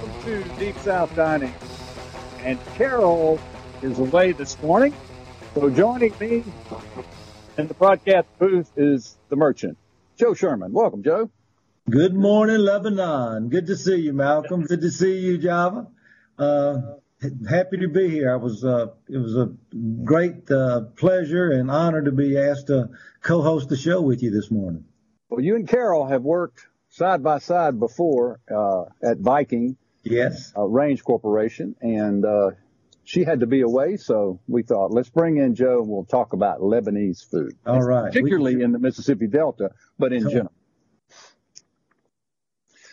welcome to Deep South Dining. And Carol is away this morning. So joining me in the broadcast booth is the merchant, Joe Sherman. Welcome, Joe. Good morning, Lebanon. Good to see you, Malcolm. Good to see you, Java. Uh, happy to be here. I was, uh, it was a great uh, pleasure and honor to be asked to co-host the show with you this morning. Well, you and Carol have worked side by side before uh, at Viking. Yes. Uh, Range Corporation, and uh, she had to be away, so we thought let's bring in Joe and we'll talk about Lebanese food. All right. Particularly we, in the Mississippi Delta, but in general.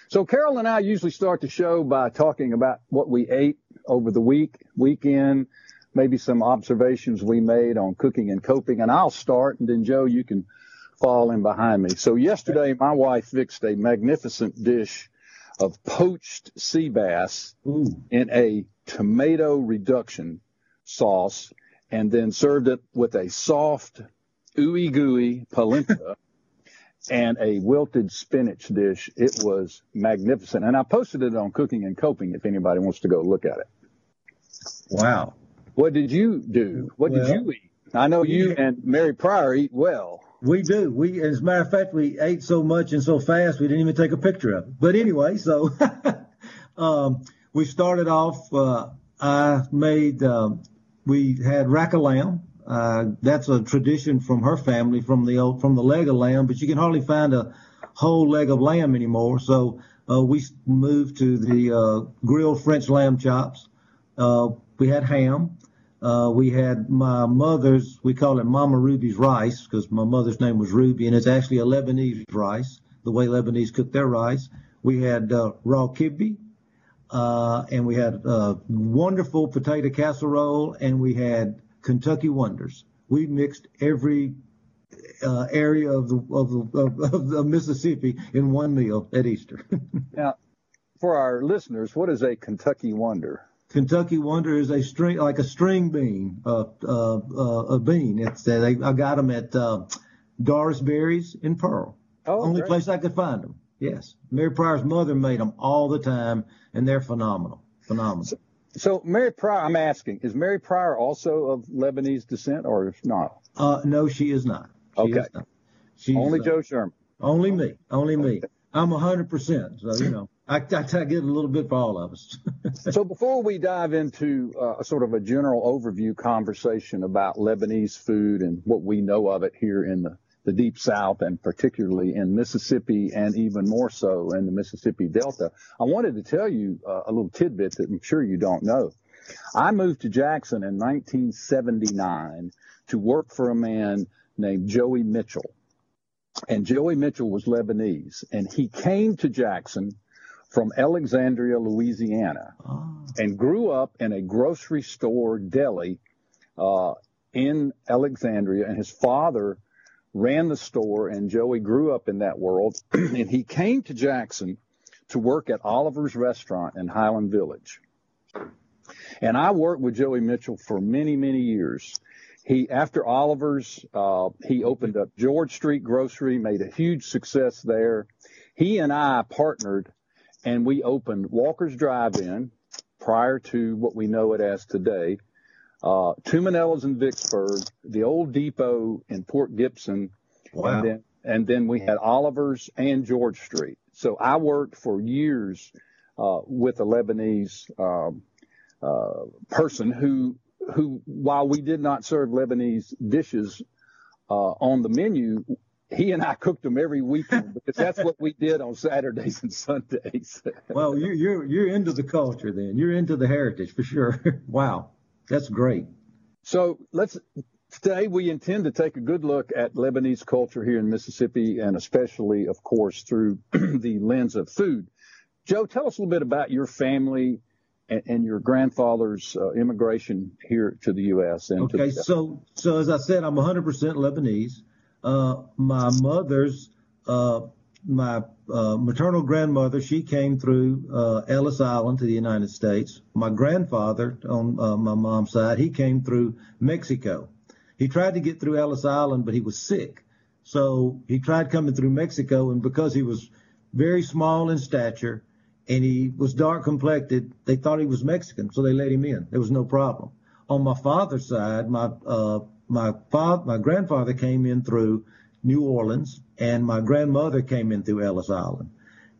So Carol and I usually start the show by talking about what we ate over the week, weekend, maybe some observations we made on cooking and coping. And I'll start, and then Joe, you can fall in behind me. So yesterday, my wife fixed a magnificent dish of poached sea bass Ooh. in a tomato reduction sauce and then served it with a soft, ooey gooey polenta and a wilted spinach dish. It was magnificent. And I posted it on Cooking and Coping if anybody wants to go look at it. Wow. What did you do? What well, did you eat? I know you and Mary Pryor eat well. We do. We, as a matter of fact, we ate so much and so fast we didn't even take a picture of it. But anyway, so um, we started off. Uh, I made. Um, we had rack of lamb. Uh, that's a tradition from her family, from the old, from the leg of lamb. But you can hardly find a whole leg of lamb anymore. So uh, we moved to the uh, grilled French lamb chops. Uh, we had ham. Uh, we had my mother's, we call it Mama Ruby's rice because my mother's name was Ruby, and it's actually a Lebanese rice, the way Lebanese cook their rice. We had uh, raw kibbe, uh, and we had wonderful potato casserole, and we had Kentucky Wonders. We mixed every uh, area of the, of, the, of, of Mississippi in one meal at Easter. now, for our listeners, what is a Kentucky Wonder? Kentucky Wonder is a string, like a string bean, uh, uh, uh, a bean. It's uh, they, I got them at uh, Doris Berries in Pearl. Oh, Only great. place I could find them. Yes, Mary Pryor's mother made them all the time, and they're phenomenal. Phenomenal. So, so Mary Pryor, I'm asking, is Mary Pryor also of Lebanese descent or not? Uh, no, she is not. She okay. Is not. She's, only Joe Sherman. Only me. Only me. I'm a hundred percent. So you know. I, I, I get a little bit for all of us. so before we dive into uh, sort of a general overview conversation about Lebanese food and what we know of it here in the, the deep south and particularly in Mississippi and even more so in the Mississippi Delta, I wanted to tell you uh, a little tidbit that I'm sure you don't know. I moved to Jackson in 1979 to work for a man named Joey Mitchell. And Joey Mitchell was Lebanese and he came to Jackson from Alexandria, Louisiana, oh. and grew up in a grocery store deli uh, in Alexandria. And his father ran the store, and Joey grew up in that world. and he came to Jackson to work at Oliver's Restaurant in Highland Village. And I worked with Joey Mitchell for many, many years. He, after Oliver's, uh, he opened up George Street Grocery, made a huge success there. He and I partnered and we opened Walker's Drive-In prior to what we know it as today. Uh, two Manellas in Vicksburg, the old depot in Port Gibson, wow. and then and then we had Oliver's and George Street. So I worked for years uh, with a Lebanese um, uh, person who who while we did not serve Lebanese dishes uh, on the menu, he and I cooked them every weekend because that's what we did on Saturdays and Sundays. well, you're you're you're into the culture then. You're into the heritage for sure. wow, that's great. So let's today we intend to take a good look at Lebanese culture here in Mississippi, and especially, of course, through the lens of food. Joe, tell us a little bit about your family and, and your grandfather's uh, immigration here to the U.S. okay, so so as I said, I'm 100% Lebanese. Uh, my mother's, uh, my uh, maternal grandmother, she came through uh, Ellis Island to the United States. My grandfather, on uh, my mom's side, he came through Mexico. He tried to get through Ellis Island, but he was sick. So he tried coming through Mexico, and because he was very small in stature and he was dark complected. They thought he was Mexican, so they let him in. There was no problem. On my father's side, my uh, my father, my grandfather came in through New Orleans, and my grandmother came in through Ellis Island,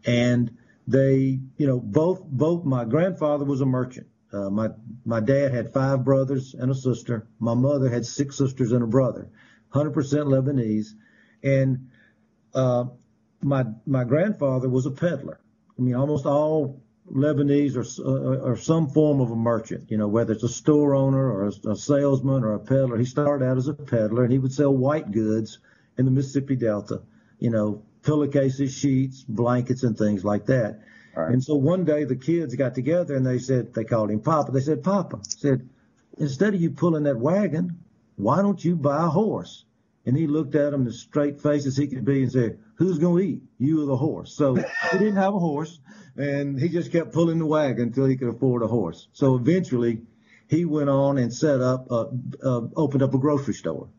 and they, you know, both both my grandfather was a merchant. Uh, my my dad had five brothers and a sister. My mother had six sisters and a brother, 100% Lebanese, and uh, my my grandfather was a peddler. I mean, almost all Lebanese or, uh, or some form of a merchant, you know, whether it's a store owner or a, a, salesman or a peddler. He started out as a peddler and he would sell white goods in the Mississippi Delta, you know, pillowcases, sheets, blankets, and things like that. Right. And so one day the kids got together and they said, they called him Papa. They said, Papa, said, instead of you pulling that wagon, why don't you buy a horse? And he looked at them as straight face as he could be and said, who's going to eat? You or the horse? So he didn't have a horse and he just kept pulling the wagon until he could afford a horse. So eventually he went on and set up, uh, uh, opened up a grocery store.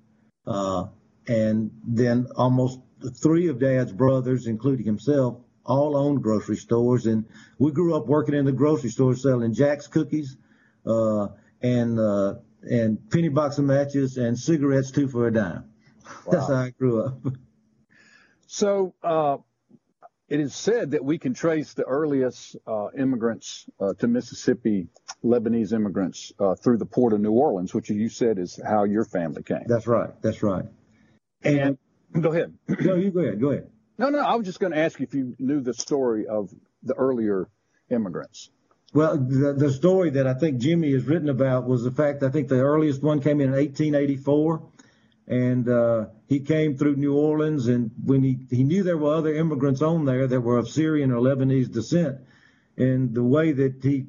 Uh, and then almost three of dad's brothers, including himself, all owned grocery stores. And we grew up working in the grocery store selling Jack's cookies, uh, and, uh, and penny box of matches and cigarettes two for a dime. Wow. That's how I grew up. So, uh, it is said that we can trace the earliest uh, immigrants uh, to Mississippi, Lebanese immigrants, uh, through the port of New Orleans, which you said is how your family came. That's right. That's right. And, and go ahead. no, you go ahead. Go ahead. No, no. I was just going to ask you if you knew the story of the earlier immigrants. Well, the, the story that I think Jimmy has written about was the fact I think the earliest one came in 1884 and uh, he came through New Orleans. And when he he knew there were other immigrants on there that were of Syrian or Lebanese descent, and the way that he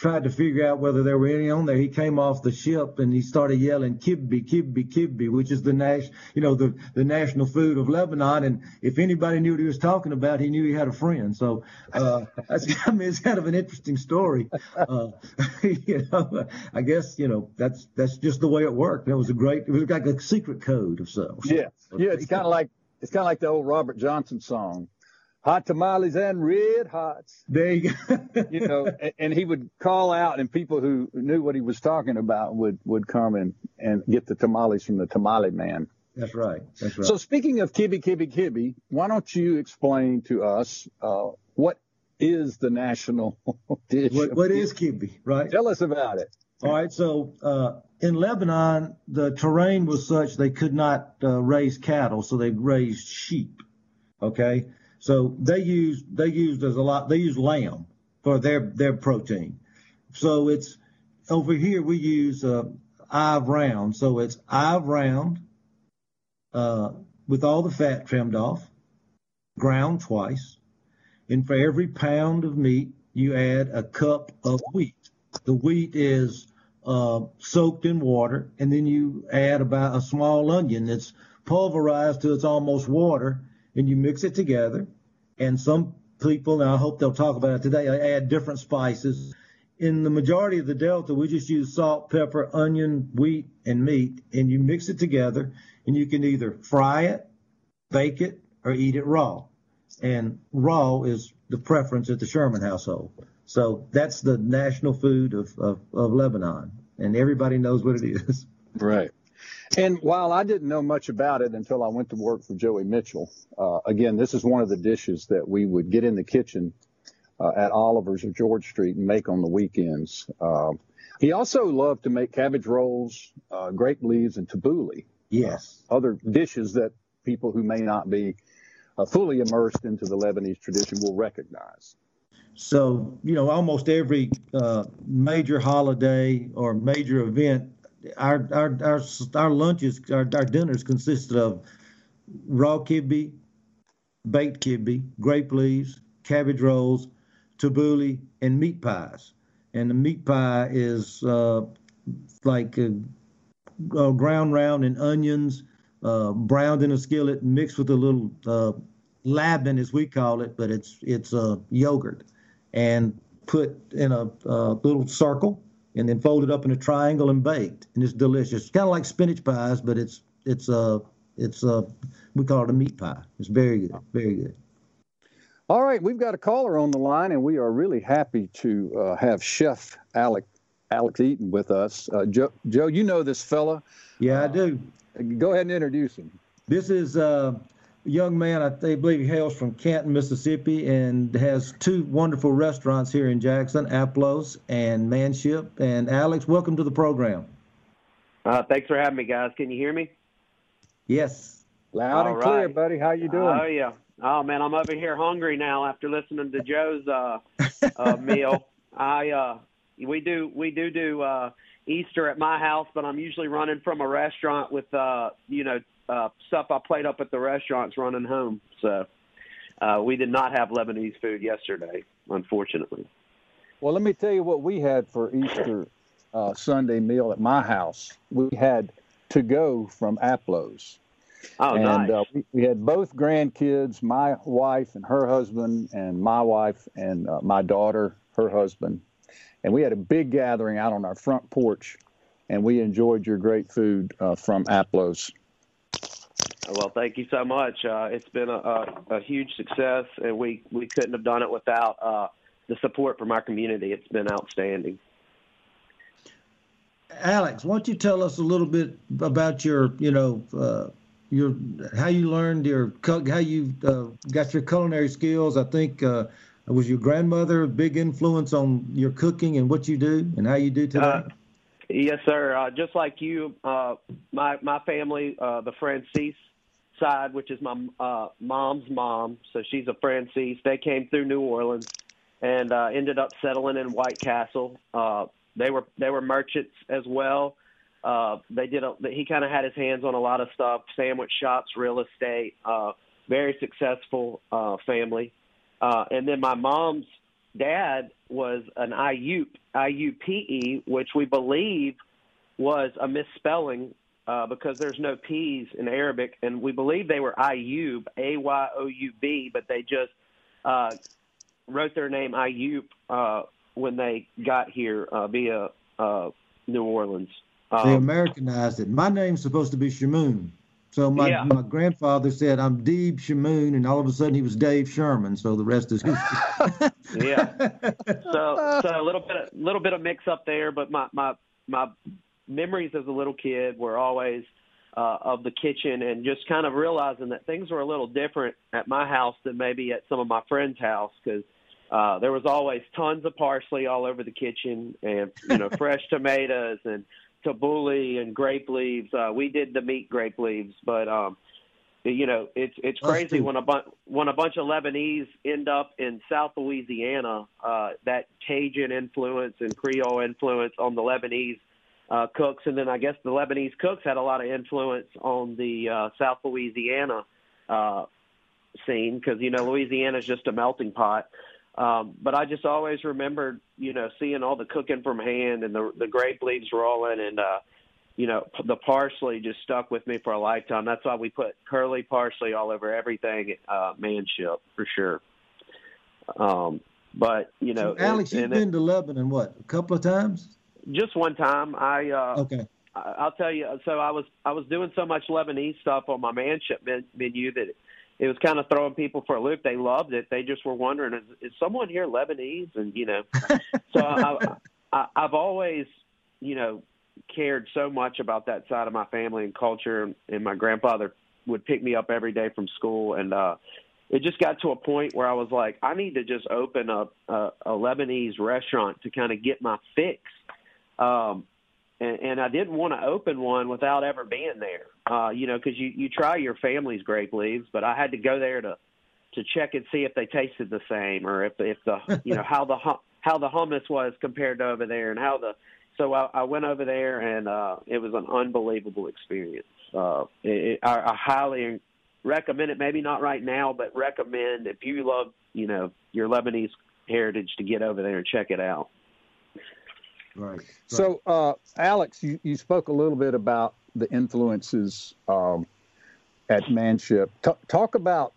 tried to figure out whether there were any on there. He came off the ship and he started yelling kibbe, kibbe, kibbe, which is the nas- you know, the, the national food of Lebanon. And if anybody knew what he was talking about, he knew he had a friend. So, uh, I mean, it's kind of an interesting story. Uh, you know, I guess, you know, that's, that's just the way it worked. It was a great, it was like a secret code of sorts. Yeah. Yeah. It's kind of like, it's kind of like the old Robert Johnson song hot tamales and red hots. There you go. you know, and, and, he would call out, and people who knew what he was talking about would would come and and get the tamales from the tamale man. That's right. That's right. So speaking of kibbe kibbe kibbe, why don't you explain to us uh, what is the national dish? What, what is kibbe? Right. Tell us about it. All right. So uh, in Lebanon, the terrain was such they could not uh, raise cattle, so they raised sheep. Okay. So they use they used as a lot they use lamb for their their protein. So it's over here we use uh, eye round. So it's eye round uh, with all the fat trimmed off, ground twice, and for every pound of meat you add a cup of wheat. The wheat is uh, soaked in water, and then you add about a small onion that's pulverized to it's almost water, and you mix it together. And some people, and I hope they'll talk about it today, add different spices. In the majority of the Delta, we just use salt, pepper, onion, wheat, and meat, and you mix it together, and you can either fry it, bake it, or eat it raw. And raw is the preference at the Sherman household. So that's the national food of, of, of Lebanon, and everybody knows what it is. Right. And while I didn't know much about it until I went to work for Joey Mitchell, uh, again, this is one of the dishes that we would get in the kitchen uh, at Oliver's or George Street and make on the weekends. Uh, he also loved to make cabbage rolls, uh, grape leaves, and tabbouleh. Yes. Uh, other dishes that people who may not be uh, fully immersed into the Lebanese tradition will recognize. So, you know, almost every major holiday or major event our our our our lunches, our, our dinners consisted of raw kibbe, baked kibbe, grape leaves, cabbage rolls, tabbouleh, and meat pies. And the meat pie is uh, like uh, uh, ground round and onions, uh, browned in a skillet, mixed with a little uh, as we call it, but it's it's uh, yogurt, and put in a little circle and then folded up in a triangle and baked, and it's delicious. It's kind of like spinach pies, but it's it's uh it's uh we call it a meat pie. It's very good, very good. All right, we've got a caller on the line, and we are really happy to uh, have Chef Alec Alex Eaton with us. Uh, Joe, Joe, you know this fella. Yeah, I do. Go ahead and introduce him. This is uh, young man. I believe he hails from Canton, Mississippi, and has two wonderful restaurants here in Jackson, Aplos and Manship. And Alex, welcome to the program. Uh, thanks for having me, guys. Can you hear me? Yes. Loud All and clear, buddy. How you doing? Oh yeah. Oh man, I'm over here hungry now after listening to Joe's uh, uh, meal. I uh, we do we do do uh, Easter at my house, but I'm usually running from a restaurant with uh, you know uh, stuff I played up at the restaurants running home. So uh, we did not have Lebanese food yesterday, unfortunately. Well, let me tell you what we had for Easter uh, Sunday meal at my house. We had to go from Aplos. Oh, and nice. uh, we, we, had both grandkids, my wife and her husband, and my wife and uh, my daughter, her husband. And we had a big gathering out on our front porch, and we enjoyed your great food uh, from Aplos. Well, thank you so much. Uh, it's been a, a, a, huge success, and we, we couldn't have done it without uh, the support from our community. It's been outstanding. Alex, why don't you tell us a little bit about your, you know, uh, your how you learned your how you uh, got your culinary skills. I think uh, was your grandmother a big influence on your cooking and what you do and how you do today. Uh, yes, sir. Uh, just like you, uh, my my family, uh, the Francis side, which is my mom's mom, so she's a Francis. They came through New Orleans and ended up settling in White Castle. they were they were merchants as well uh, they did. A, he kind of had his hands on a lot of stuff: sandwich shops, real estate. Uh, very successful uh, family. Uh, and then my mom's dad was an IUP, IUPE, which we believe was a misspelling uh, because there's no P's in Arabic, and we believe they were Ayoub, A Y O U B, but they just uh, wrote their name Ayub uh, when they got here uh, via uh, New Orleans. Um, they Americanized it. My name's supposed to be Shamoon. So my, yeah. my grandfather said I'm Deeb Shamoon, and all of a sudden he was Dave Sherman. So the rest is history. yeah. So so a little bit a little bit of mix up there, but my my my memories as a little kid were always uh, of the kitchen and just kind of realizing that things were a little different at my house than maybe at some of my friends' house because uh, there was always tons of parsley all over the kitchen and you know fresh tomatoes and tabbouleh and grape leaves. Uh, we did the meat grape leaves, but um, you know it's it's crazy when a bunch when a bunch of Lebanese end up in South Louisiana. Uh, that Cajun influence and Creole influence on the Lebanese uh, cooks, and then I guess the Lebanese cooks had a lot of influence on the uh, South Louisiana uh, scene because you know Louisiana is just a melting pot. Um, but I just always remembered, you know, seeing all the cooking from hand and the the grape leaves rolling and uh, you know the parsley just stuck with me for a lifetime. That's why we put curly parsley all over everything at uh, Manship for sure. Um, but you know, so Alex, and, you've been it, to Lebanon what a couple of times? Just one time. I uh, okay. I'll tell you. So I was I was doing so much Lebanese stuff on my manship menu that it was kind of throwing people for a loop. They loved it. They just were wondering, is, is someone here Lebanese? And you know, so I, I, I've always, you know, cared so much about that side of my family and culture. And, and my grandfather would pick me up every day from school, and uh, it just got to a point where I was like, I need to just open up a, a Lebanese restaurant to kind of get my fix. Um, and, and I didn't want to open one without ever being there. Uh, you know, because you you try your family's grape leaves, but I had to go there to to check and see if they tasted the same or if if the you know how the how the hummus was compared to over there and how the so I, I went over there and uh, it was an unbelievable experience. Uh, it, I, I highly recommend it. Maybe not right now, but recommend if you love you know your Lebanese heritage to get over there and check it out. Right. So, uh, Alex, you, you spoke a little bit about the influences um, at Manship. T- talk about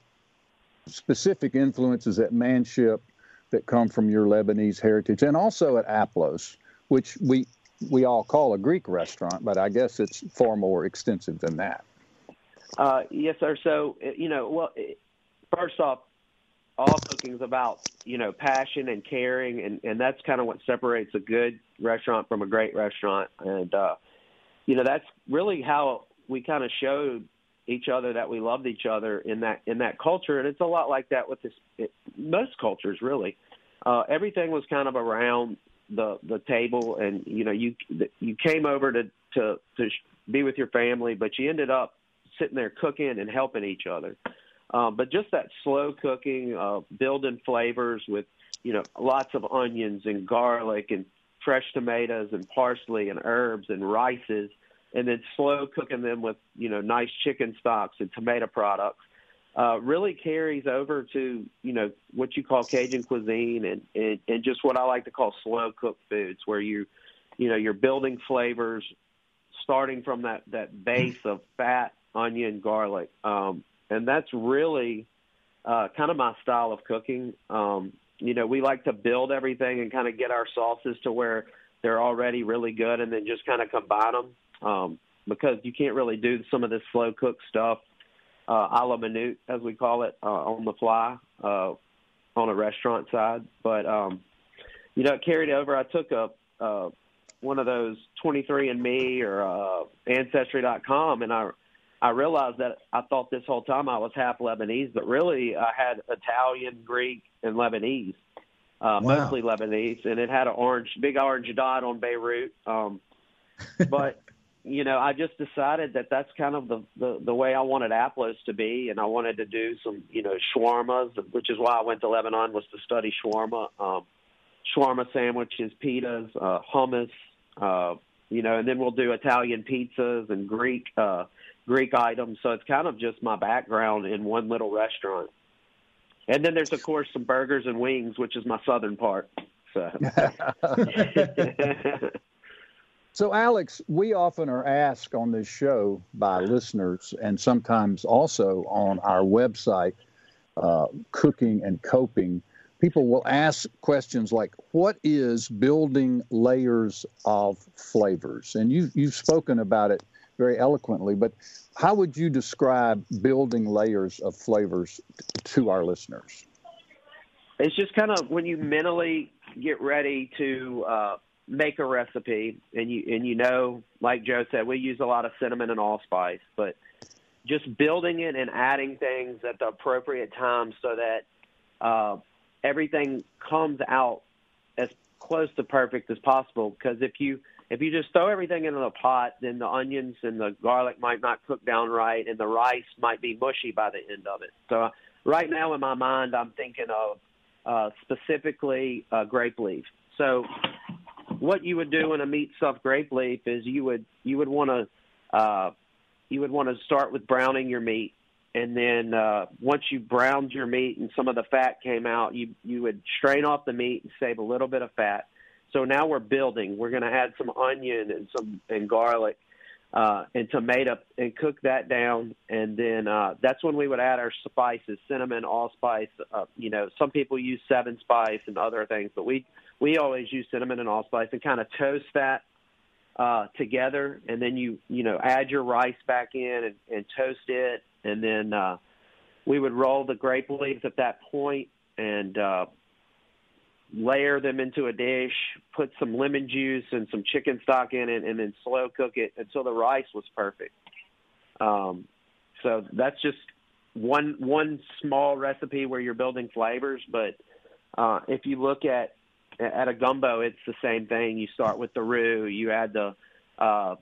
specific influences at Manship that come from your Lebanese heritage, and also at Aplos, which we we all call a Greek restaurant, but I guess it's far more extensive than that. Uh, yes, sir. So, you know, well, first off, all cooking is about you know passion and caring, and and that's kind of what separates a good restaurant from a great restaurant. And uh, you know that's really how we kind of showed each other that we loved each other in that in that culture. And it's a lot like that with this it, most cultures really. Uh, everything was kind of around the the table, and you know you you came over to to to be with your family, but you ended up sitting there cooking and helping each other. Um, but just that slow cooking, uh, building flavors with, you know, lots of onions and garlic and fresh tomatoes and parsley and herbs and rices, and then slow cooking them with, you know, nice chicken stocks and tomato products. Uh, really carries over to you know what you call Cajun cuisine and, and and just what I like to call slow cooked foods, where you you know you're building flavors, starting from that that base of fat, onion, garlic, um, and that's really uh, kind of my style of cooking. Um, you know, we like to build everything and kind of get our sauces to where they're already really good, and then just kind of combine them um, because you can't really do some of this slow cook stuff uh, a la minute, as we call it, uh, on the fly uh, on a restaurant side. But um, you know, it carried over. I took a uh, one of those 23andMe or uh, Ancestry.com, and I I realized that I thought this whole time I was half Lebanese, but really I had Italian, Greek, and Lebanese, uh, wow. mostly Lebanese, and it had an orange, big orange dot on Beirut. Um, but you know, I just decided that that's kind of the, the the way I wanted Aplos to be, and I wanted to do some, you know, shawarmas, which is why I went to Lebanon was to study shawarma, um, shawarma sandwiches, pitas, uh, hummus, uh, you know, and then we'll do Italian pizzas and Greek. Uh, Greek items. So it's kind of just my background in one little restaurant. And then there's of course some burgers and wings, which is my southern part. So. so Alex, we often are asked on this show by listeners, and sometimes also on our website, uh, cooking and coping. People will ask questions like, "What is building layers of flavors?" And you you've spoken about it very eloquently, but how would you describe building layers of flavors to our listeners? It's just kind of when you mentally get ready to uh, make a recipe, and you and you know, like Joe said, we use a lot of cinnamon and allspice, but just building it and adding things at the appropriate time so that uh, everything comes out as close to perfect as possible. Because if you if you just throw everything into the pot, then the onions and the garlic might not cook down right, and the rice might be mushy by the end of it. So, right now in my mind, I'm thinking of uh, specifically uh, grape leaf. So, what you would do in a meat stuffed grape leaf is you would you would want to uh, you would want to start with browning your meat, and then uh, once you browned your meat and some of the fat came out, you you would strain off the meat and save a little bit of fat so now we're building. We're going to add some onion and some and garlic uh, and tomato and cook that down, and then uh, that's when we would add our spices: cinnamon, allspice. Uh, you know, some people use seven spice and other things, but we we always use cinnamon and allspice and kind of toast that uh, together, and then you you know add your rice back in and, and toast it, and then uh, we would roll the grape leaves at that point and uh, layer them into a dish, put some lemon juice and some chicken stock in it, and then slow cook it until the rice was perfect. Um, so that's just one one small recipe where you're building flavors. But uh, if you look at at a gumbo, it's the same thing. You start with the roux, you add the uh,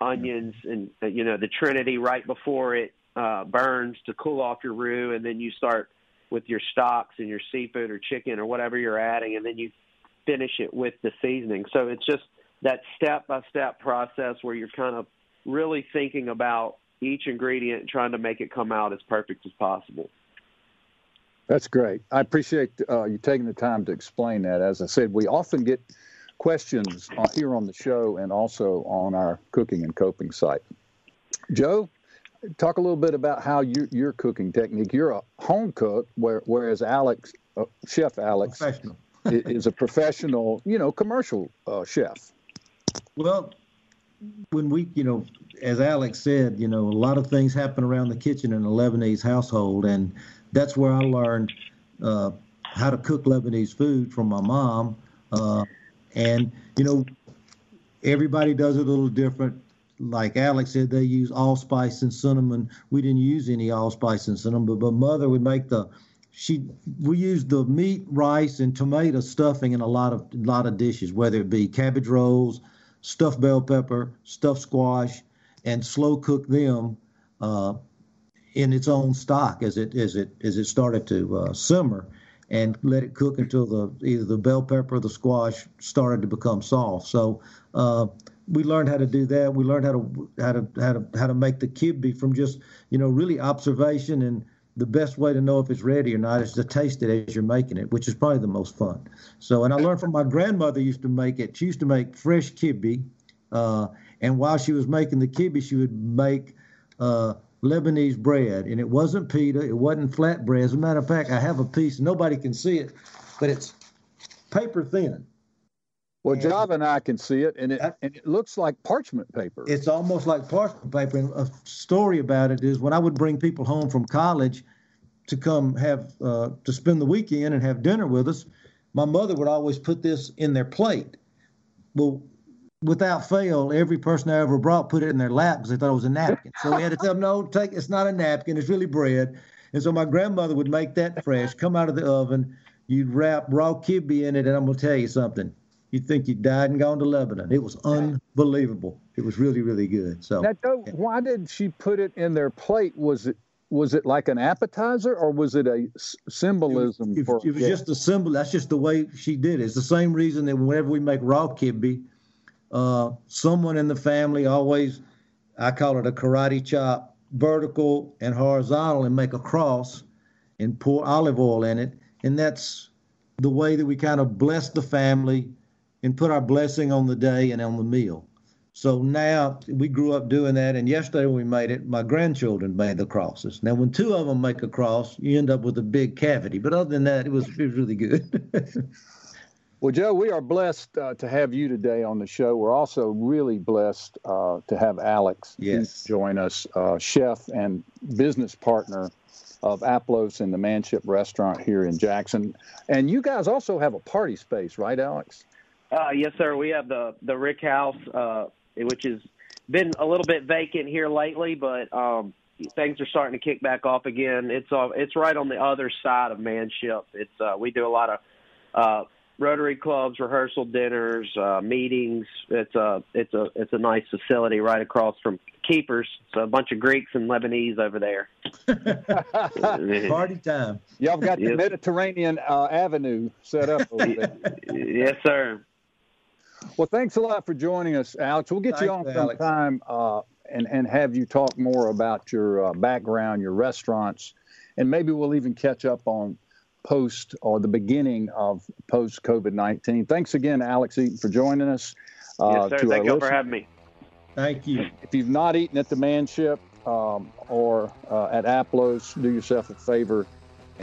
onions and you know the trinity right before it uh, burns to cool off your roux, and then you start with your stocks and your seafood or chicken or whatever you're adding, and then you finish it with the seasoning. So it's just that step by step process where you're kind of really thinking about each ingredient and trying to make it come out as perfect as possible. That's great. I appreciate uh, you taking the time to explain that. As I said, we often get questions here on the show and also on our cooking and coping site. Joe, talk a little bit about how you, your cooking technique. You're a home cook, where, whereas Alex, uh, Chef Alex, is a professional, you know, commercial uh, chef. Well, when we, you know, as Alex said, you know, a lot of things happen around the kitchen in a Lebanese household, and that's where I learned uh, how to cook Lebanese food from my mom. Uh, and, you know, everybody does it a little different. Like Alex said, they use allspice and cinnamon. We didn't use any allspice and cinnamon, but, but mother would make the she we used the meat, rice, and tomato stuffing in a lot of a lot of dishes, whether it be cabbage rolls, stuffed bell pepper, stuffed squash, and slow cook them uh, in its own stock as it as it as it started to uh, simmer, and let it cook until the either the bell pepper or the squash started to become soft. So uh, we learned how to do that. We learned how to how to how to how to make the kibbe from just you know really observation and the best way to know if it's ready or not is to taste it as you're making it, which is probably the most fun. So, and I learned from my grandmother used to make it. She used to make fresh kibbe, uh, and while she was making the kibbe, she would make uh, Lebanese bread, and it wasn't pita, it wasn't flat bread. As a matter of fact, I have a piece. Nobody can see it, but it's paper thin. Well, Java and I can see it, and it and it looks like parchment paper. It's almost like parchment paper. And a story about it is when I would bring people home from college to come have uh, to spend the weekend and have dinner with us, my mother would always put this in their plate. Well, without fail, every person I ever brought put it in their lap because they thought it was a napkin. So we had to tell them, no, take it's not a napkin, it's really bread. And so my grandmother would make that fresh, come out of the oven. You'd wrap raw kibbe in it, and I'm gonna tell you something you'd think you died and gone to Lebanon. It was unbelievable. It was really, really good. So now, Joe, why did she put it in their plate? Was it was it like an appetizer or was it a symbolism? It, for, it was yeah. just a symbol. That's just the way she did it. It's the same reason that whenever we make raw kibbe, uh, someone in the family always, I call it a karate chop, vertical and horizontal, and make a cross and pour olive oil in it. And that's the way that we kind of bless the family and put our blessing on the day and on the meal. So now we grew up doing that, and yesterday we made it, my grandchildren made the crosses. Now, when two of them make a cross, you end up with a big cavity. But other than that, it was it was really good. well, Joe, we are blessed uh, to have you today on the show. We're also really blessed uh, to have Alex yes. join us, uh, chef and business partner of Aplos in the Manship Restaurant here in Jackson. And you guys also have a party space, right, Alex? Uh, yes, sir. We have the the Rick House, uh, which has been a little bit vacant here lately, but um, things are starting to kick back off again. It's uh, it's right on the other side of Manship. It's uh, we do a lot of uh, Rotary clubs, rehearsal dinners, uh, meetings. It's a it's a it's a nice facility right across from Keifer's. It's a bunch of Greeks and Lebanese over there. Party time. Y'all got the yes. Mediterranean uh, Avenue set up over there. yes, sir. Well, thanks a lot for joining us, Alex. We'll get thanks, you on sometime uh, and and have you talk more about your uh, background, your restaurants, and maybe we'll even catch up on post or the beginning of post COVID 19. Thanks again, Alex Eaton, for joining us. Uh, yes, sir. Thank you for having me. Thank you. If you've not eaten at the Manship um, or uh, at Aplos, do yourself a favor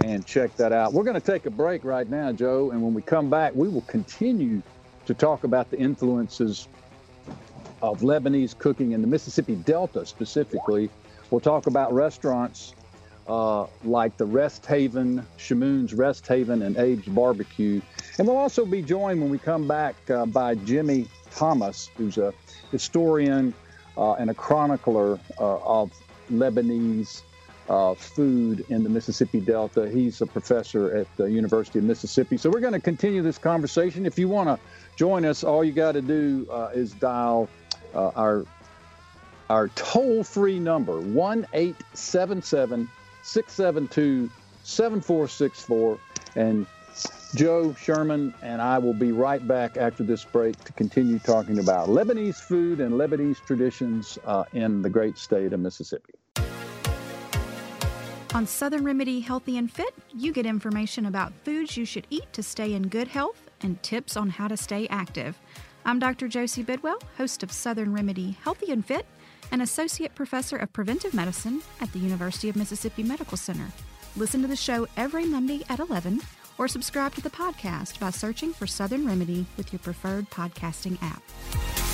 and check that out. We're going to take a break right now, Joe, and when we come back, we will continue to talk about the influences of Lebanese cooking in the Mississippi Delta specifically. We'll talk about restaurants uh, like the Rest Haven, Chamoun's Rest Haven, and Abe's Barbecue. And we'll also be joined when we come back uh, by Jimmy Thomas, who's a historian uh, and a chronicler uh, of Lebanese uh, food in the Mississippi Delta. He's a professor at the University of Mississippi. So we're going to continue this conversation. If you want to join us, all you got to do uh, is dial our our toll free number, 1 877 672 7464. And Joe Sherman and I will be right back after this break to continue talking about Lebanese food and Lebanese traditions uh, in the great state of Mississippi. On Southern Remedy Healthy and Fit, you get information about foods you should eat to stay in good health and tips on how to stay active. I'm Dr. Josie Bidwell, host of Southern Remedy Healthy and Fit an associate professor of preventive medicine at the University of Mississippi Medical Center. Listen to the show every Monday at 11 or subscribe to the podcast by searching for Southern Remedy with your preferred podcasting app.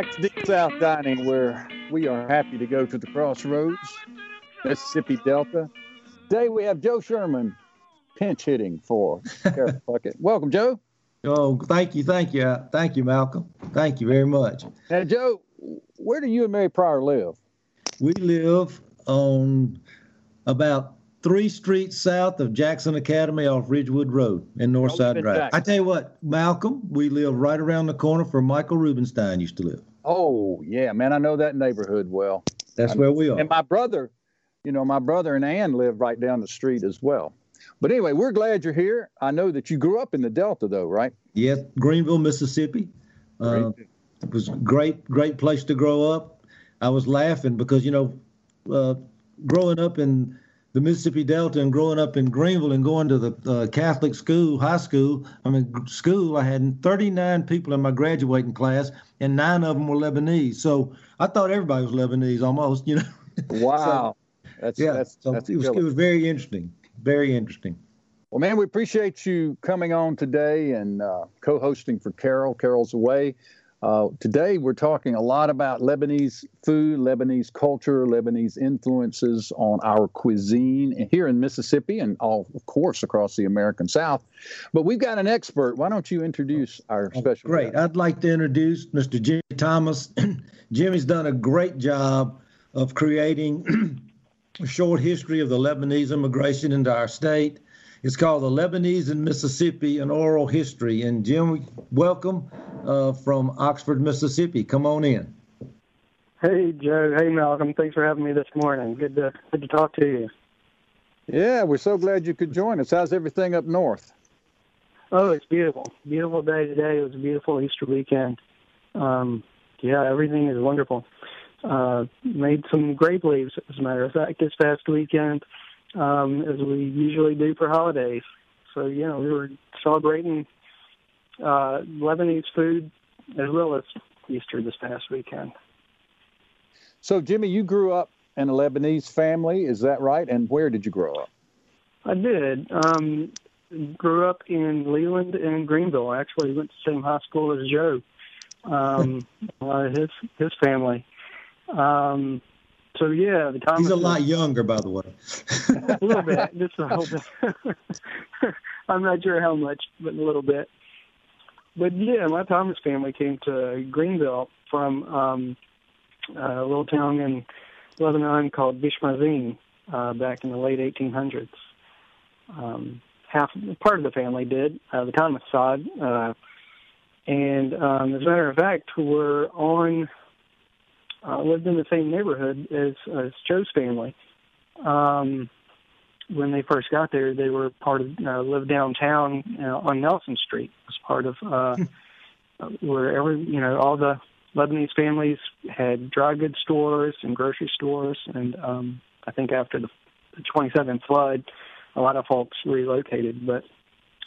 Back to Deep South Dining, where we are happy to go to the crossroads, Mississippi Delta. Today we have Joe Sherman pinch hitting for Carol Puckett. Welcome, Joe. Oh, thank you, thank you, thank you, Malcolm. Thank you very much. Now, Joe, where do you and Mary Pryor live? We live on about three streets south of Jackson Academy off Ridgewood Road in Northside oh, Drive. I tell you what, Malcolm, we live right around the corner from Michael Rubenstein used to live. Oh yeah, man, I know that neighborhood well. That's where we are. And my brother, you know, my brother and Ann live right down the street as well. But anyway, we're glad you're here. I know that you grew up in the Delta, though, right? Yes, Greenville, Mississippi. Uh, it was great, great place to grow up. I was laughing because you know, uh, growing up in the Mississippi Delta and growing up in Greenville and going to the uh, Catholic school, high school, I mean, school, I had 39 people in my graduating class, and nine of them were Lebanese. So I thought everybody was Lebanese almost, you know. Wow. so, that's, yeah, that's, so that's it, was, it was very interesting. Very interesting. Well, man, we appreciate you coming on today and uh, co hosting for Carol. Carol's away. Uh, today, we're talking a lot about Lebanese food, Lebanese culture, Lebanese influences on our cuisine here in Mississippi and all, of course, across the American South. But we've got an expert. Why don't you introduce our oh, special? Great. I'd like to introduce Mr. Jimmy Thomas. Jimmy's done a great job of creating a short history of the Lebanese immigration into our state. It's called The Lebanese in Mississippi, an oral history. And Jim, welcome uh, from Oxford, Mississippi. Come on in. Hey, Joe. Hey, Malcolm. Thanks for having me this morning. Good to good to talk to you. Yeah, we're so glad you could join us. How's everything up north? Oh, it's beautiful. Beautiful day today. It was a beautiful Easter weekend. Um, yeah, everything is wonderful. Uh, made some grape leaves, as a matter of fact, this past weekend um, as we usually do for holidays. So, you know, we were celebrating uh, Lebanese food as well as Easter this past weekend. So, Jimmy, you grew up in a Lebanese family, is that right? And where did you grow up? I did. Um, grew up in Leland and Greenville. I actually went to the same high school as Joe. Um, uh, his his family. Um, so yeah, the Thomas. He's a lot younger, by the way. a little bit, just a little bit. I'm not sure how much, but a little bit. But yeah, my Thomas family came to Greenville from um, a little town in Lebanon called Bishmazin uh, back in the late 1800s. Um, half part of the family did uh, the Thomas side, uh, and um, as a matter of fact, we're on uh, lived in the same neighborhood as, as Joe's family. Um, when they first got there, they were part of uh, lived downtown you know, on Nelson Street. It was part of uh, where every you know all the Lebanese families had dry goods stores and grocery stores, and um, I think after the, the 27 flood, a lot of folks relocated. But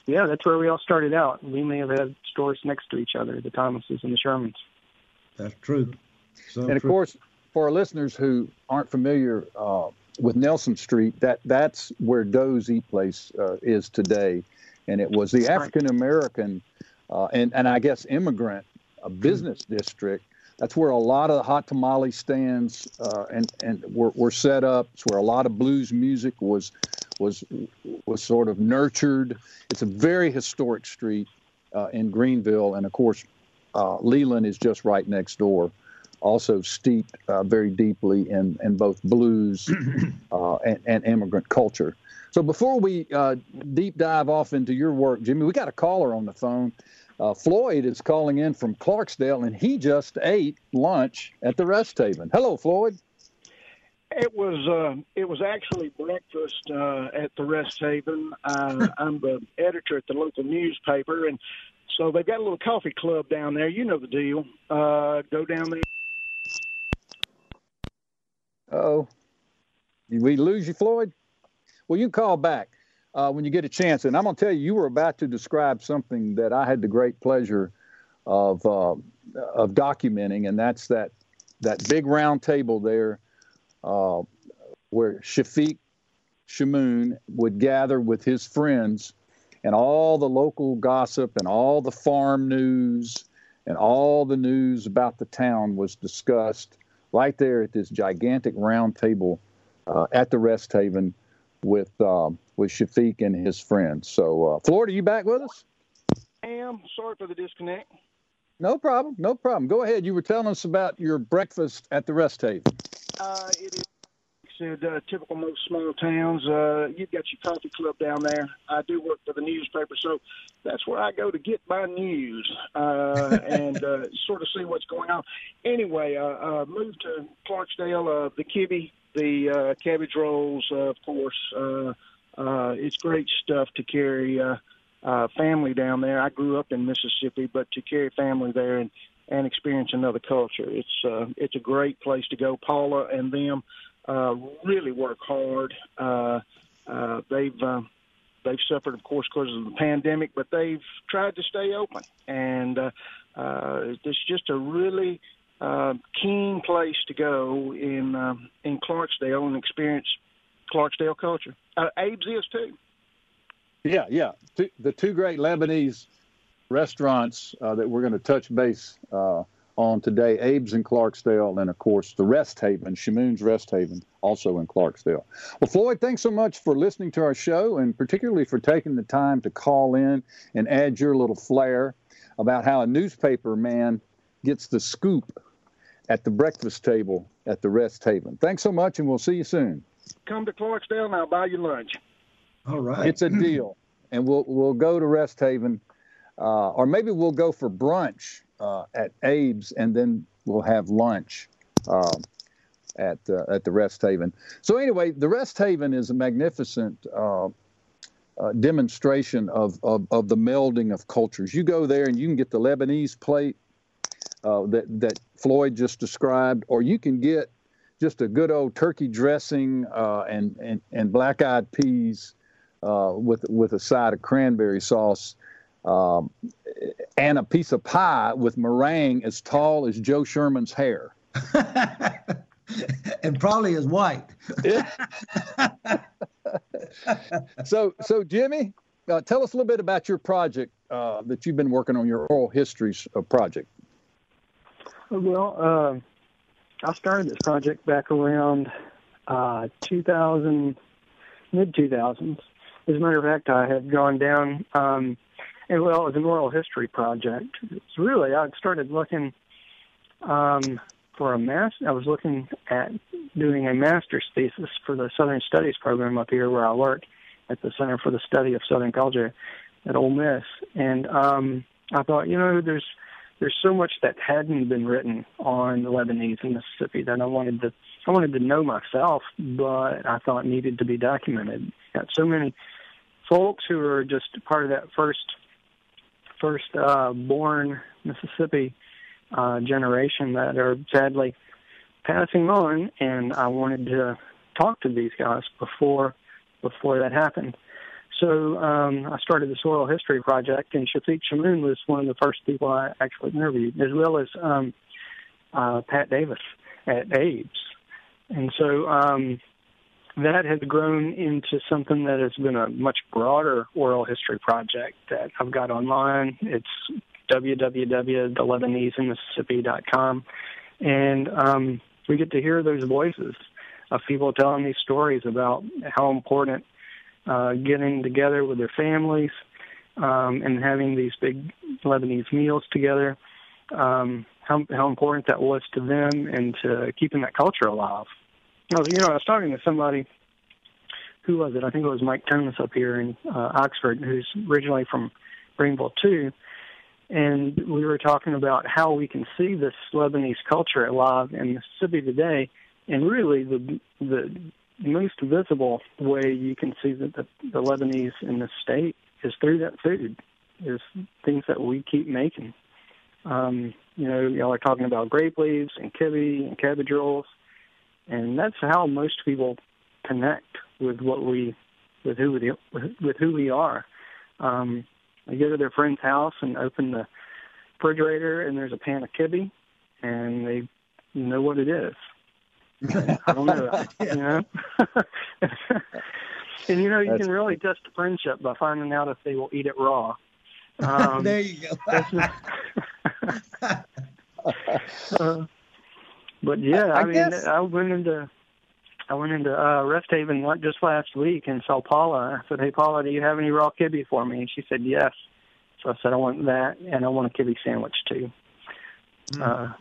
yeah, that's where we all started out. We may have had stores next to each other, the Thomases and the Shermans. That's true. So and of true. course, for our listeners who aren't familiar uh, with Nelson Street, that that's where Doe's Eat Place uh, is today, and it was the African American uh, and and I guess immigrant uh, business mm. district. That's where a lot of the hot tamale stands uh, and and were, were set up. It's where a lot of blues music was was was sort of nurtured. It's a very historic street uh, in Greenville, and of course, Leland is just right next door also steeped uh, very deeply in, in both blues uh, and, and, immigrant culture. So before we uh, deep dive off into your work, Jimmy, we got a caller on the phone. Uh, Floyd is calling in from Clarksdale, and he just ate lunch at the Rest Haven. Hello, Floyd. It was uh, it was actually breakfast uh, at the Rest Haven. Uh, I'm the editor at the local newspaper, and so they've got a little coffee club down there. You know the deal. Uh, go down there oh. We lose you, Floyd? Well, you call back uh, when you get a chance. And I'm going to tell you, you were about to describe something that I had the great pleasure of uh, of documenting, and that's that that big round table there uh, where Chafik Chamoun would gather with his friends and all the local gossip and all the farm news and all the news about the town was discussed right there at this gigantic round table uh, at the Rest Haven with um, with Chafik and his friends. So, uh, Floyd, are you back with us? I am. Sorry for the disconnect. No problem. No problem. Go ahead. You were telling us about your breakfast at the Rest Haven. Uh, it is said uh, typical most small towns. Uh, you've got your coffee club down there. I do work for the newspaper, so that's where I go to get my news uh, and uh, sort of see what's going on. Anyway, uh, uh, moved to Clarksdale. Uh, the kibbe, the uh, cabbage rolls, uh, of course. Uh, uh, it's great stuff to carry uh, uh, family down there. I grew up in Mississippi, but to carry family there and and experience another culture, it's uh, it's a great place to go. Paula and them uh, really work hard. Uh, uh, they've uh, they've suffered, of course, because of the pandemic, but they've tried to stay open, and uh, uh, it's just a really uh, keen place to go in uh, in Clarksdale and experience Clarksdale culture. Uh, Abe's is too. Yeah, yeah. The two great Lebanese restaurants uh, that we're going to touch base uh, on today, Abe's in Clarksdale, and of course the Rest Haven, Chamoun's Rest Haven, also in Clarksdale. Well, Floyd, thanks so much for listening to our show, and particularly for taking the time to call in and add your little flair about how a newspaper man gets the scoop at the breakfast table at the Rest Haven. Thanks so much, and we'll see you soon. Come to Clarksdale, and I'll buy you lunch. All right. It's a deal, and we'll we'll go to Rest Haven, uh, or maybe we'll go for brunch uh, at Abe's, and then we'll have lunch uh, at uh, at the Rest Haven. So anyway, the Rest Haven is a magnificent uh, uh, demonstration of, of, of the melding of cultures. You go there and you can get the Lebanese plate uh, that that Floyd just described, or you can get just a good old turkey dressing and, and and black eyed peas with with a side of cranberry sauce. Um, and a piece of pie with meringue as tall as Joe Sherman's hair. and probably as white. so, so Jimmy, uh, tell us a little bit about your project uh, that you've been working on, your oral histories uh, project. Well, uh, I started this project back around uh, 2000, mid 2000s. As a matter of fact, I had gone down um, well, it was an oral history project. It's really I started looking um, for a mass. I was looking at doing a master's thesis for the Southern Studies program up here where I work at the Center for the Study of Southern Culture at Ole Miss, and um, I thought, you know, there's there's so much that hadn't been written on the Lebanese in Mississippi that I wanted to I wanted to know myself, but I thought needed to be documented. Got so many folks who are just part of that first first uh, born Mississippi uh, generation that are sadly passing on, and I wanted to talk to these guys before before that happened. So um, I started this oral history project, and Chafik Chamoun was one of the first people I actually interviewed, as well as um, uh, Pat Davis at Abe's. And so um, that has grown into something that has been a much broader oral history project that I've got online. It's www.thelebaneseinmississippi.com. And um, we get to hear those voices of people telling these stories about how important uh, getting together with their families um, and having these big Lebanese meals together, um, how, how important that was to them and to keeping that culture alive. Was, you know, I was talking to somebody. Who was it? I think it was Mike Thomas up here in uh, Oxford, who's originally from Greenville too. And we were talking about how we can see this Lebanese culture alive in Mississippi today. And really, the the most visible way you can see that the, the Lebanese in the state is through that food, is things that we keep making. Um, you know, y'all are talking about grape leaves and kibbe and cabbage rolls and that's how most people connect with what we with who we with who we are. Um, they go to their friend's house and open the refrigerator, and there's a pan of kibbe, and they know what it is. I don't know, you know. and you know, you That's can really test a friendship by finding out if they will eat it raw. Um, there you go. uh, but yeah, I, I mean, guess- I went into I went into uh, Rest Haven like, just last week and saw Paula. I said, "Hey, Paula, do you have any raw kibbe for me?" And she said, "Yes." So I said, "I want that, and I want a kibbe sandwich too." Uh,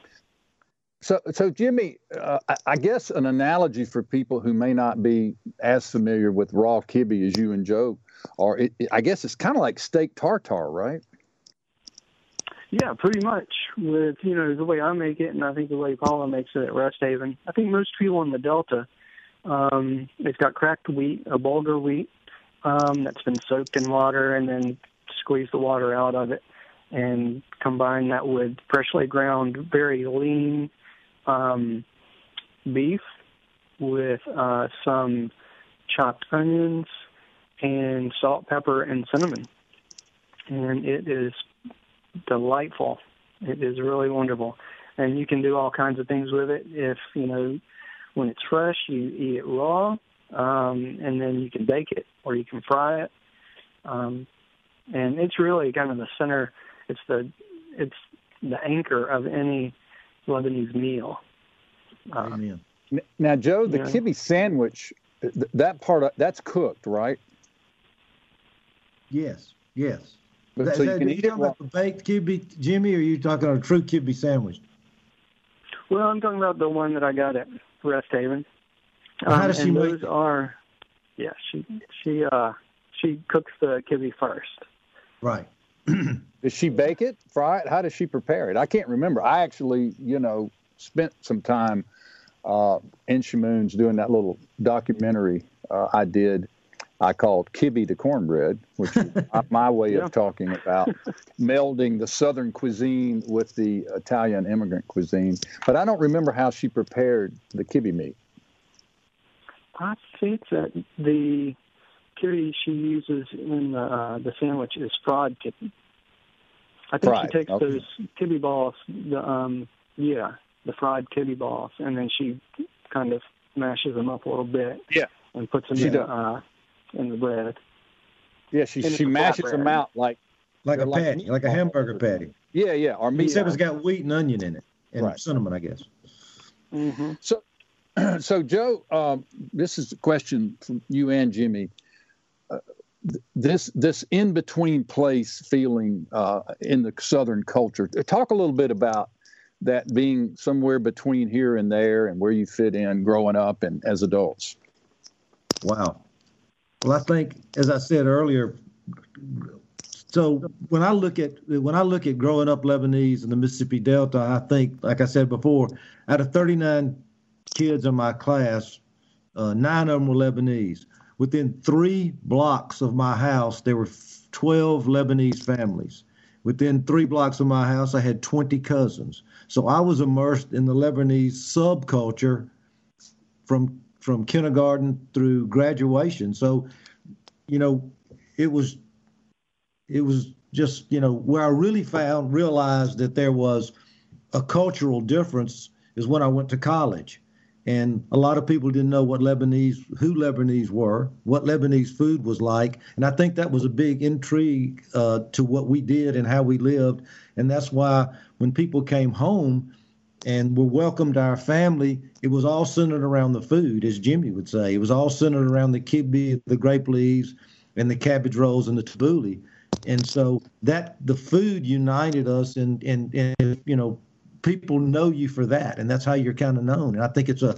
So, so Jimmy, uh, I- I guess an analogy for people who may not be as familiar with raw kibbe as you and Joe are, it, it- I guess it's kind of like steak tartare, right? Yeah, pretty much. With you know the way I make it, and I think the way Paula makes it at Rest Haven. I think most people in the Delta, um, it's got cracked wheat, a bulgur wheat um, that's been soaked in water, and then squeeze the water out of it, and combine that with freshly ground, very lean um, beef with uh, some chopped onions and salt, pepper, and cinnamon, and it is delightful. It is really wonderful, and you can do all kinds of things with it. If you know when it's fresh, you eat it raw, um, and then you can bake it or you can fry it. Um, and it's really kind of the center. It's the it's the anchor of any Lebanese meal. Uh, Amen. Now, Joe, the Yeah. kibbe sandwich, th- that part, of, that's cooked, right? Yes, yes. But That- so you that- can eat it talking raw. about the baked kibbe, Jimmy, or are you talking about a true kibbe sandwich? well, I'm talking about the one that I got at Rest Haven. Well, how Um, does she and make those it? are, yeah, she she uh she cooks the kibbe first. Right. Does she bake it, fry it? How does she prepare it? I can't remember. I actually, you know, spent some time uh, in Chamoun's doing that little documentary uh, I did. I called Kibbe to Cornbread, which is my- way Yeah. of talking about melding the Southern cuisine with the Italian immigrant cuisine. But I don't remember how she prepared the kibbe meat. I think that the kibbe she uses in the uh, the sandwich is fried kibbe. I think Fried, she takes okay. those kibbe balls, the um yeah, the fried kibbe balls, and then she kind of mashes them up a little bit. Yeah. And puts them She in does. uh in the bread. Yeah, she And she mashes them out like Like a like patty, like a hamburger patty. yeah, yeah, or meat. Except it's got wheat and onion in it, and Right. cinnamon, I guess. Mm-hmm. so Joe, um, this is a question from you and Jimmy. Uh, this this in between place feeling uh, in the Southern culture. Talk a little bit about that being somewhere between here and there, and where you fit in growing up and as adults. Wow. Well, I think, as I said earlier, so when I look at when I look at growing up Lebanese in the Mississippi Delta, I think, like I said before, out of 39 kids in my class, uh, nine of them were Lebanese. Within three blocks of my house, there were 12 Lebanese families. Within three blocks of my house, I had 20 cousins. So I was immersed in the Lebanese subculture from from kindergarten through graduation. So, you know, it was it was just you know where I really found realized that there was a cultural difference is when I went to college, and a lot of people didn't know what Lebanese who Lebanese were, what Lebanese food was like, and I think that was a big intrigue uh, to what we did and how we lived, and that's why when people came home and were welcomed to our family, it was all centered around the food, as Jimmy would say. It was all centered around the kibbe, the grape leaves, and the cabbage rolls and the tabbouleh. And so that the food united us, and and and you know, people know you for that, and that's how you're kind of known. And I think it's a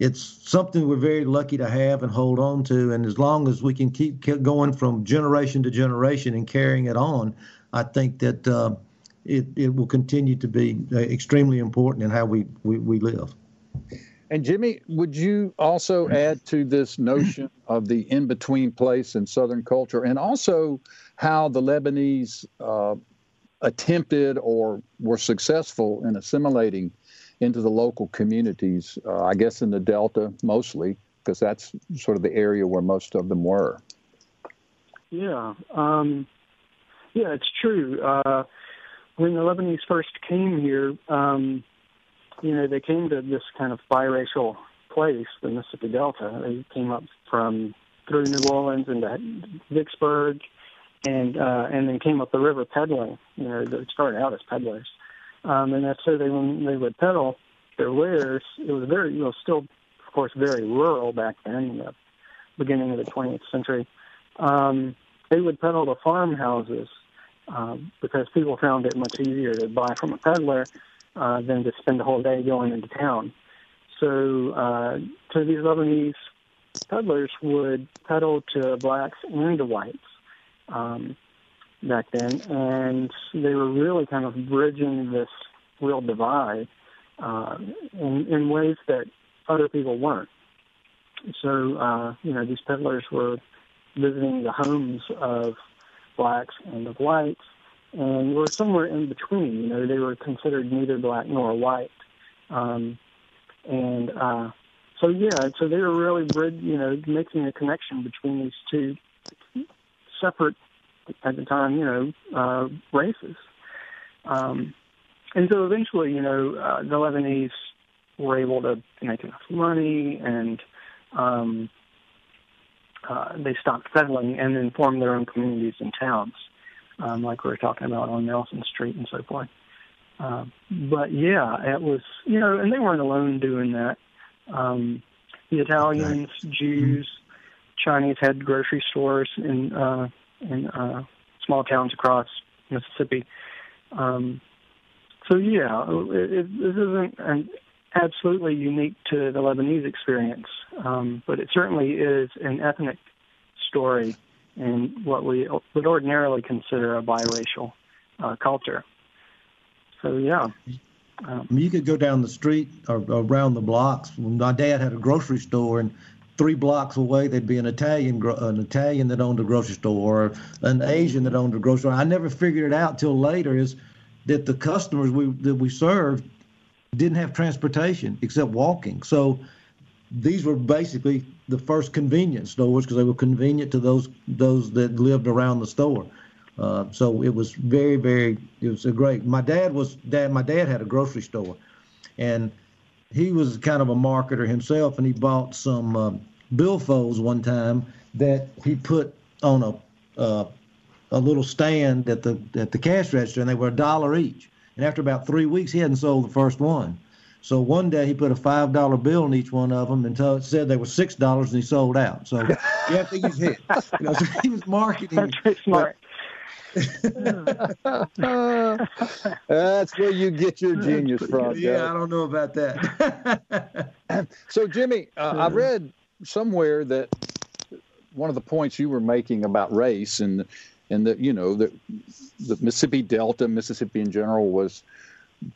it's something we're very lucky to have and hold on to. And as long as we can keep, keep going from generation to generation and carrying it on, I think that uh, it, it will continue to be uh, extremely important in how we, we, we live. And Jimmy, would you also add to this notion of the in between place in Southern culture, and also how the Lebanese uh, attempted or were successful in assimilating into the local communities? Uh, I guess in the Delta mostly, because that's sort of the area where most of them were. Yeah, um, yeah, it's true. Uh, when the Lebanese first came here, um, you know, they came to this kind of biracial place, the Mississippi Delta. They came up from through New Orleans into Vicksburg, and uh, and then came up the river peddling. You know, they started out as peddlers, um, and that's so they when they would peddle their wares, it was very, you know, still of course very rural back then in the beginning of the 20th century. Um, they would peddle to farmhouses um, because people found it much easier to buy from a peddler uh, than to spend the whole day going into town. So, uh, so these Lebanese peddlers would peddle to blacks and to whites um, back then, and they were really kind of bridging this real divide uh, in, in ways that other people weren't. So, uh, you know, these peddlers were visiting the homes of blacks and of whites, and were somewhere in between. You know, they were considered neither black nor white. Um, and uh, so, yeah, so they were really, you know, making a connection between these two separate, at the time, you know, uh, races. Um, and so eventually, you know, uh, the Lebanese were able to make enough money and um, uh, they stopped settling and then formed their own communities and towns, um, like we were talking about on Nelson Street and so forth. Uh, but yeah, it was you know, and they weren't alone doing that. Um, the Italians, right. Jews, Chinese had grocery stores in uh, in uh, small towns across Mississippi. Um, so yeah, it, it, this isn't an absolutely unique to the Lebanese experience, um, but it certainly is an ethnic story in what we would ordinarily consider a biracial uh, culture. So, yeah. Um, you could go down the street or around the blocks. My dad had a grocery store, and three blocks away there'd be an Italian an Italian that owned a grocery store or an Asian that owned a grocery store. I never figured it out till later is that the customers we that we served didn't have transportation except walking. So these were basically the first convenience stores because they were convenient to those those that lived around the store. Uh, so it was very, very. It was a great. My dad was dad. My dad had a grocery store, and he was kind of a marketer himself, and he bought some uh, billfolds one time that he put on a uh, a little stand at the at the cash register, and they were a dollar each. And after about three weeks, he hadn't sold the first one. So one day he put a five dollar bill in each one of them and it said they were six dollars, and he sold out. So you have to use hit. You know, so he was marketing. That's very smart. That's where you get your genius from. Yeah, Doug. I don't know about that. so, Jimmy, uh, I read somewhere that one of the points you were making about race and and that you know the the Mississippi Delta, Mississippi in general, was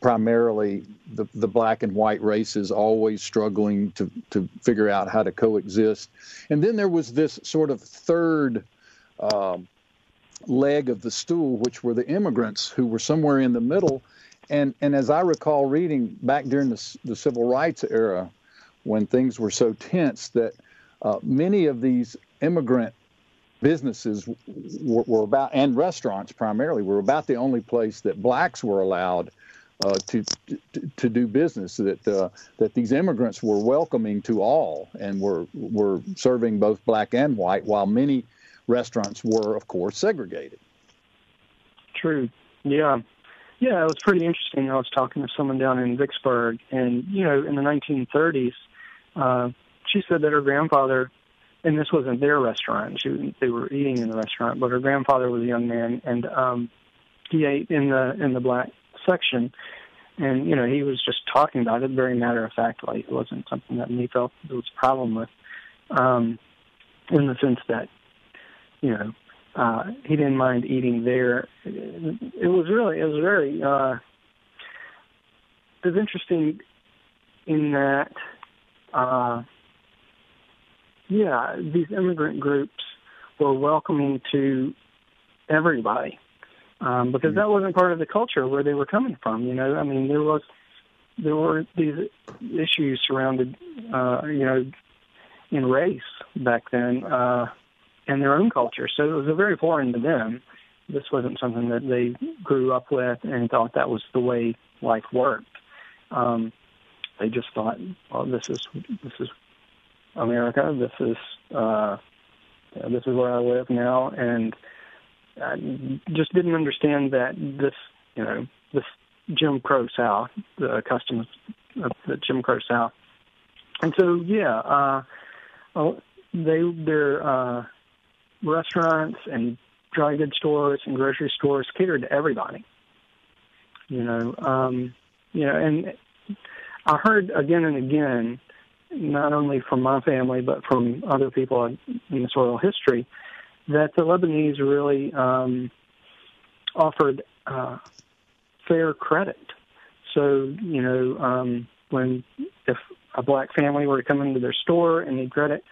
primarily the, the black and white races always struggling to, to figure out how to coexist. And then there was this sort of third um, leg of the stool, which were the immigrants who were somewhere in the middle. And, and as I recall reading back during the, the civil rights era, when things were so tense, that uh, many of these immigrant businesses were, were, about, and restaurants primarily, were about the only place that blacks were allowed uh, to, to, to do business. That uh, that these immigrants were welcoming to all and were were serving both black and white, while many restaurants were, of course, segregated. True. Yeah. Yeah, it was pretty interesting. I was talking to someone down in Vicksburg, and you know, in the 1930s, uh, she said that her grandfather, and this wasn't their restaurant. She, they were eating in the restaurant, but her grandfather was a young man, and um, he ate in the in the black section. And, you know, he was just talking about it very matter of factly. It wasn't something that he felt there was a problem with. Um, in the sense that, you know, uh, he didn't mind eating there. It was really, it was very, uh, it was interesting in that, uh, yeah, these immigrant groups were welcoming to everybody um, because mm-hmm. that wasn't part of the culture where they were coming from. You know, I mean, there was there were these issues surrounded, uh, you know, in race back then, uh, and their own culture. So it was a very foreign to them. This wasn't something that they grew up with and thought that was the way life worked. Um, they just thought, well, this is this is America. This is uh, this is where I live now, and I just didn't understand that this, you know, this Jim Crow South, the customs of the Jim Crow South. And so, yeah, uh, they their uh, restaurants and dry goods stores and grocery stores catered to everybody. You know, um, you know, and I heard again and again, not only from my family but from other people in, this oral history, that the Lebanese really um, offered uh, fair credit. So, you know, um, when if a black family were to come into their store and need credit,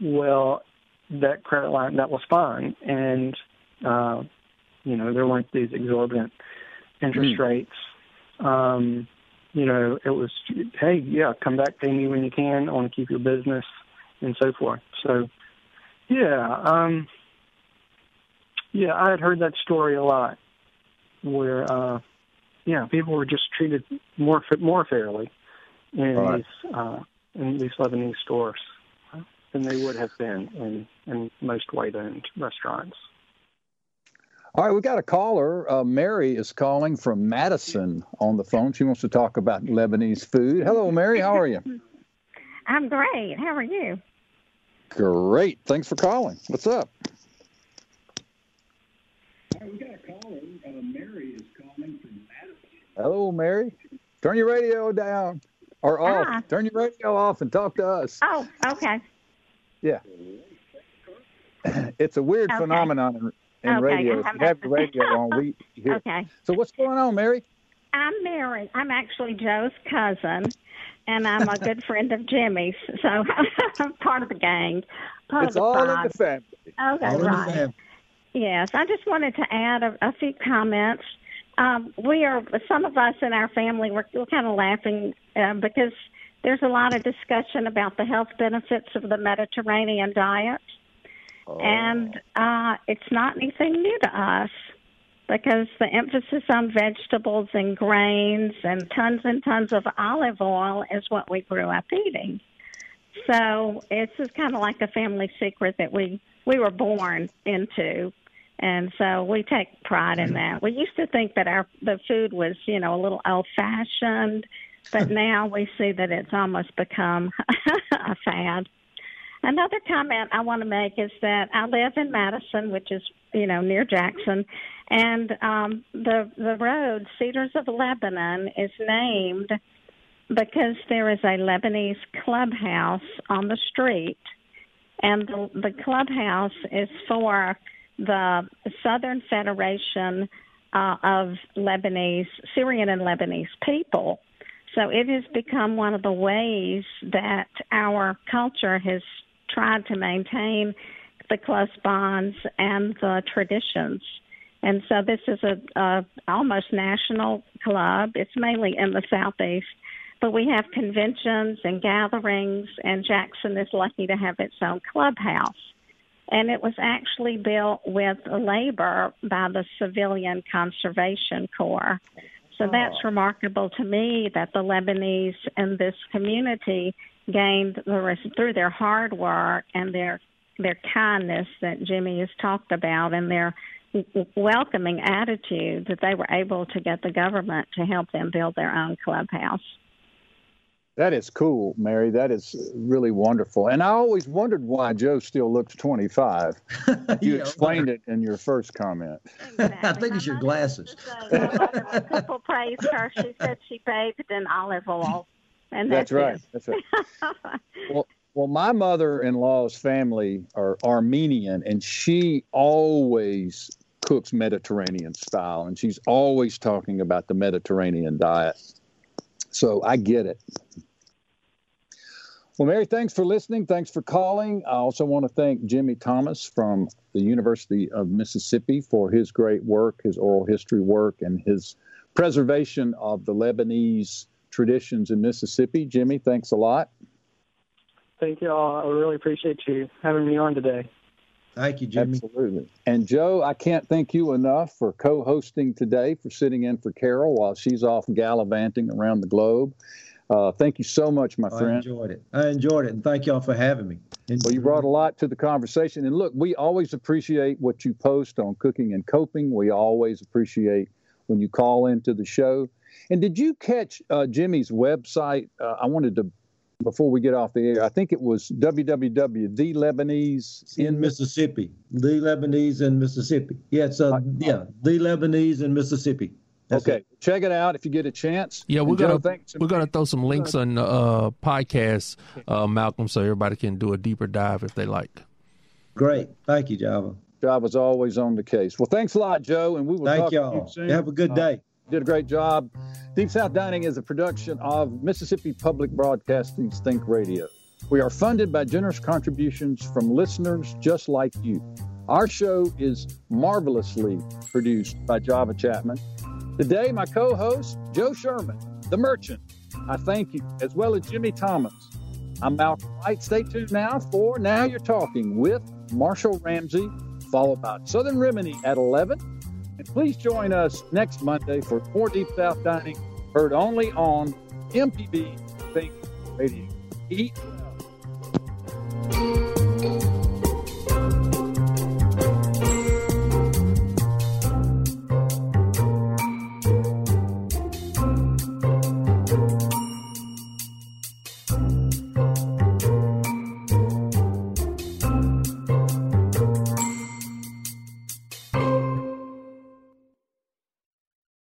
well, that credit line that was fine, and uh, you know there weren't these exorbitant interest mm. rates. Um, you know, it was hey, yeah, come back, pay me when you can. I want to keep your business, and so forth. So, yeah, um, yeah, I had heard that story a lot, where uh, yeah, people were just treated more more fairly in right. these uh, in these Lebanese stores than they would have been in in most white-owned restaurants. All right, we got a caller. Uh, Mary is calling from Madison on the phone. She wants to talk about Lebanese food. Hello, Mary. How are you? I'm great. How are you? Great. Thanks for calling. What's up? Right, we got a caller. Uh, Mary is calling from Madison. Hello, Mary. Turn your radio down or off. Ah. Turn your radio off and talk to us. Oh, okay. Yeah. It's a weird okay. phenomenon in okay. radio. If you have the radio on, we hear. Okay. So what's going on, Mary? I'm Mary. I'm actually Joe's cousin, and I'm a good friend of Jimmy's. So I'm part of the gang. Part it's of the all in the family. Okay, all right. Yes, I just wanted to add a, a few comments. Um, we are some of us in our family. We're, we're kind of laughing uh, because there's a lot of discussion about the health benefits of the Mediterranean diet. Oh. And uh, it's not anything new to us because the emphasis on vegetables and grains and tons and tons of olive oil is what we grew up eating. So it's just kind of like a family secret that we we were born into, and so we take pride in that. We used to think that our the food was you know a little old fashioned, but now we see that it's almost become a fad. Another comment I want to make is that I live in Madison, which is you know near Jackson, and um, the the road Cedars of Lebanon is named because there is a Lebanese clubhouse on the street, and the, the clubhouse is for the Southern Federation uh, of Lebanese Syrian and Lebanese people. So it has become one of the ways that our culture has tried to maintain the close bonds and the traditions. And so this is a, a almost national club. It's mainly in the southeast, but we have conventions and gatherings, and Jackson is lucky to have its own clubhouse. And it was actually built with labor by the Civilian Conservation Corps. So that's oh. remarkable to me that the Lebanese in this community gained the through their hard work and their their kindness that Jimmy has talked about and their welcoming attitude that they were able to get the government to help them build their own clubhouse. That is cool, Mary. That is really wonderful. And I always wondered why Joe still looks 25. You explained it in your first comment. Exactly. I think it's your glasses. People praised her. She said she bathed in olive oil. And that's, that's right. That's right. well, well, my mother-in-law's family are Armenian, and she always cooks Mediterranean style, and she's always talking about the Mediterranean diet. So I get it. Well, Mary, thanks for listening. Thanks for calling. I also want to thank Jimmy Thomas from the University of Mississippi for his great work, his oral history work, and his preservation of the Lebanese traditions in Mississippi. Jimmy, thanks a lot. Thank you all. I really appreciate you having me on today. Thank you, Jimmy. Absolutely. And Joe, I can't thank you enough for co hosting today, for sitting in for Carol while she's off gallivanting around the globe. Uh, thank you so much, my friend. I enjoyed it. I enjoyed it. And thank y'all for having me. Well, you brought a lot to the conversation. And look, we always appreciate what you post on cooking and coping. We always appreciate when you call into the show. And did you catch uh, Jimmy's website? Uh, I wanted to, before we get off the air, I think it was www. The Lebanese in Mississippi. The Lebanese in Mississippi. Yeah, it's uh, yeah, The Lebanese in Mississippi. That's okay, it. check it out if you get a chance. Yeah, we're gonna we're gonna throw some links on the uh, podcast, uh, Malcolm, so everybody can do a deeper dive if they like. Great, thank you, Java. Java's always on the case. Well, thanks a lot, Joe, and we will thank talk y'all. to you soon. Have a good day. Did a great job. Deep South Dining is a production of Mississippi Public Broadcasting's Think Radio. We are funded by generous contributions from listeners just like you. Our show is marvelously produced by Java Chapman. Today, my co host, Joe Sherman, the merchant. I thank you, as well as Jimmy Thomas. I'm Malcolm White. Stay tuned now for Now You're Talking with Marshall Ramsey, followed by Southern Remedy at 11. And please join us next Monday for more Deep South Dining, heard only on MPB Think Radio. Eat well.